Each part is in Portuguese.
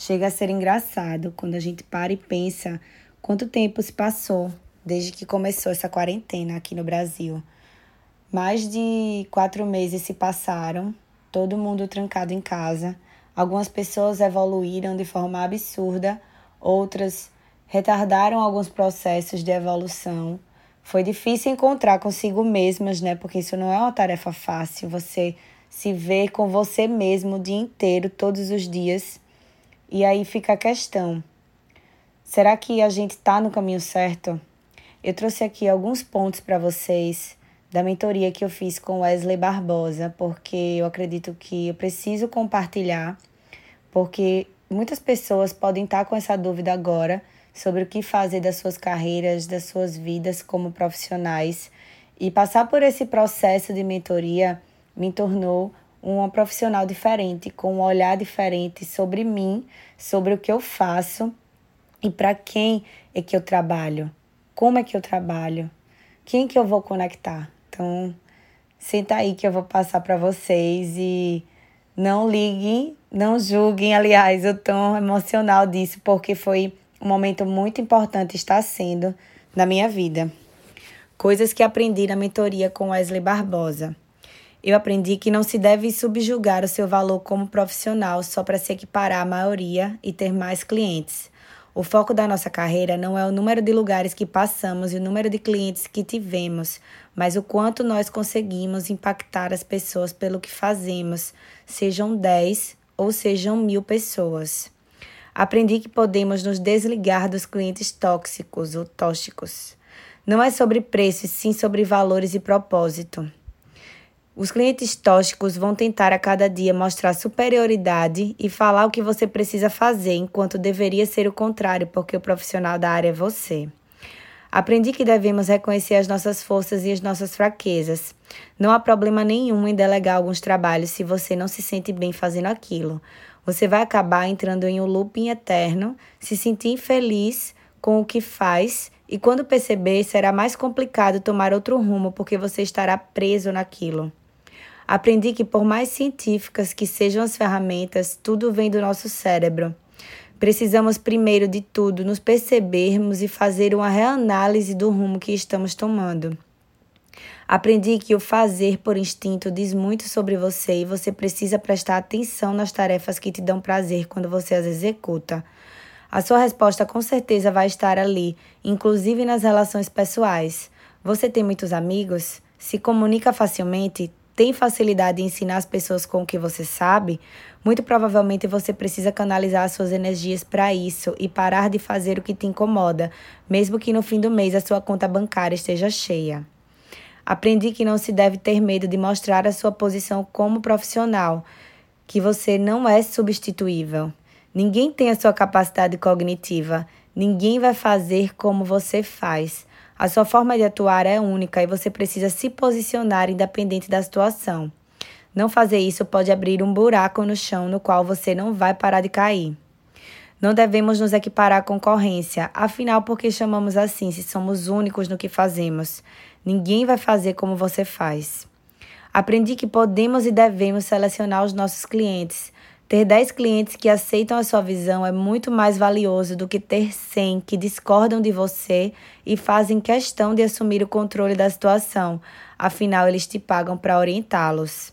Chega a ser engraçado quando a gente para e pensa quanto tempo se passou desde que começou essa quarentena aqui no Brasil. Mais de quatro meses se passaram, todo mundo trancado em casa. Algumas pessoas evoluíram de forma absurda, outras retardaram alguns processos de evolução. Foi difícil encontrar consigo mesmas, né? Porque isso não é uma tarefa fácil. Você se ver com você mesmo o dia inteiro, todos os dias e aí fica a questão: será que a gente está no caminho certo? Eu trouxe aqui alguns pontos para vocês da mentoria que eu fiz com Wesley Barbosa, porque eu acredito que eu preciso compartilhar, porque muitas pessoas podem estar tá com essa dúvida agora sobre o que fazer das suas carreiras, das suas vidas como profissionais. E passar por esse processo de mentoria me tornou uma profissional diferente, com um olhar diferente sobre mim, sobre o que eu faço e para quem é que eu trabalho, como é que eu trabalho, quem que eu vou conectar. Então, senta aí que eu vou passar para vocês e não liguem, não julguem, aliás, o tom emocional disso, porque foi um momento muito importante está sendo na minha vida. Coisas que aprendi na mentoria com Wesley Barbosa. Eu aprendi que não se deve subjugar o seu valor como profissional só para se equiparar à maioria e ter mais clientes. O foco da nossa carreira não é o número de lugares que passamos e o número de clientes que tivemos, mas o quanto nós conseguimos impactar as pessoas pelo que fazemos, sejam 10 ou sejam mil pessoas. Aprendi que podemos nos desligar dos clientes tóxicos ou tóxicos. Não é sobre preço, sim sobre valores e propósito. Os clientes tóxicos vão tentar a cada dia mostrar superioridade e falar o que você precisa fazer, enquanto deveria ser o contrário, porque o profissional da área é você. Aprendi que devemos reconhecer as nossas forças e as nossas fraquezas. Não há problema nenhum em delegar alguns trabalhos se você não se sente bem fazendo aquilo. Você vai acabar entrando em um looping eterno, se sentir infeliz com o que faz e quando perceber será mais complicado tomar outro rumo porque você estará preso naquilo. Aprendi que, por mais científicas que sejam as ferramentas, tudo vem do nosso cérebro. Precisamos, primeiro de tudo, nos percebermos e fazer uma reanálise do rumo que estamos tomando. Aprendi que o fazer por instinto diz muito sobre você e você precisa prestar atenção nas tarefas que te dão prazer quando você as executa. A sua resposta com certeza vai estar ali, inclusive nas relações pessoais. Você tem muitos amigos? Se comunica facilmente? Tem facilidade em ensinar as pessoas com o que você sabe, muito provavelmente você precisa canalizar as suas energias para isso e parar de fazer o que te incomoda, mesmo que no fim do mês a sua conta bancária esteja cheia. Aprendi que não se deve ter medo de mostrar a sua posição como profissional, que você não é substituível. Ninguém tem a sua capacidade cognitiva, ninguém vai fazer como você faz. A sua forma de atuar é única e você precisa se posicionar independente da situação. Não fazer isso pode abrir um buraco no chão no qual você não vai parar de cair. Não devemos nos equiparar à concorrência, afinal, por que chamamos assim se somos únicos no que fazemos? Ninguém vai fazer como você faz. Aprendi que podemos e devemos selecionar os nossos clientes, ter 10 clientes que aceitam a sua visão é muito mais valioso do que ter 100 que discordam de você e fazem questão de assumir o controle da situação, afinal, eles te pagam para orientá-los.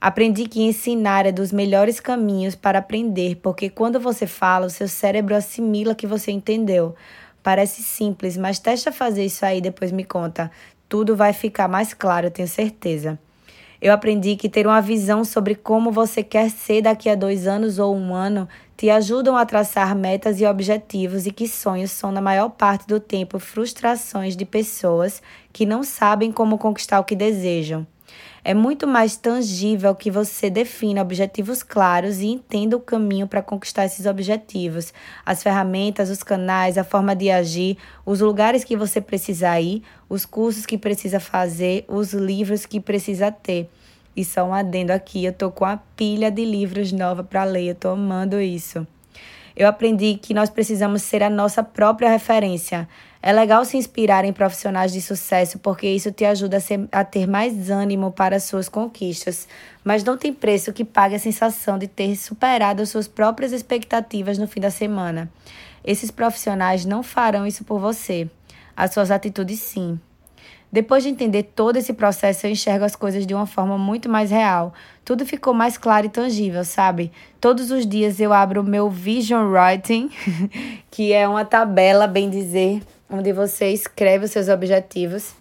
Aprendi que ensinar é dos melhores caminhos para aprender, porque quando você fala, o seu cérebro assimila que você entendeu. Parece simples, mas testa fazer isso aí, depois me conta. Tudo vai ficar mais claro, tenho certeza. Eu aprendi que ter uma visão sobre como você quer ser daqui a dois anos ou um ano te ajudam a traçar metas e objetivos e que sonhos são, na maior parte do tempo, frustrações de pessoas que não sabem como conquistar o que desejam. É muito mais tangível que você defina objetivos claros e entenda o caminho para conquistar esses objetivos, as ferramentas, os canais, a forma de agir, os lugares que você precisa ir, os cursos que precisa fazer, os livros que precisa ter. E só um adendo aqui, eu tô com a pilha de livros nova para ler, eu tô amando isso. Eu aprendi que nós precisamos ser a nossa própria referência. É legal se inspirar em profissionais de sucesso porque isso te ajuda a, ser, a ter mais ânimo para as suas conquistas. Mas não tem preço que pague a sensação de ter superado as suas próprias expectativas no fim da semana. Esses profissionais não farão isso por você. As suas atitudes, sim. Depois de entender todo esse processo, eu enxergo as coisas de uma forma muito mais real. Tudo ficou mais claro e tangível, sabe? Todos os dias eu abro o meu Vision Writing, que é uma tabela, bem dizer, onde você escreve os seus objetivos.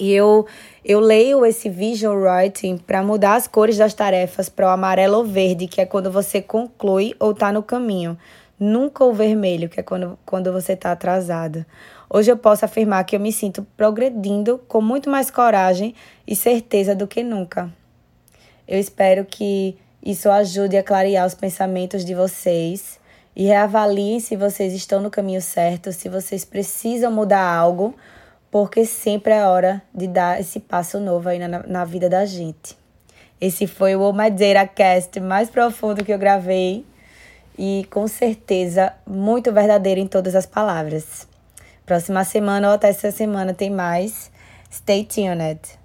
E eu, eu leio esse Vision Writing para mudar as cores das tarefas para o amarelo ou verde, que é quando você conclui ou está no caminho. Nunca o vermelho, que é quando, quando você está atrasado. Hoje eu posso afirmar que eu me sinto progredindo com muito mais coragem e certeza do que nunca. Eu espero que isso ajude a clarear os pensamentos de vocês e reavaliem se vocês estão no caminho certo, se vocês precisam mudar algo, porque sempre é hora de dar esse passo novo aí na, na vida da gente. Esse foi o Madeira Cast mais profundo que eu gravei e com certeza muito verdadeiro em todas as palavras. Próxima semana ou até essa semana tem mais. Stay tuned.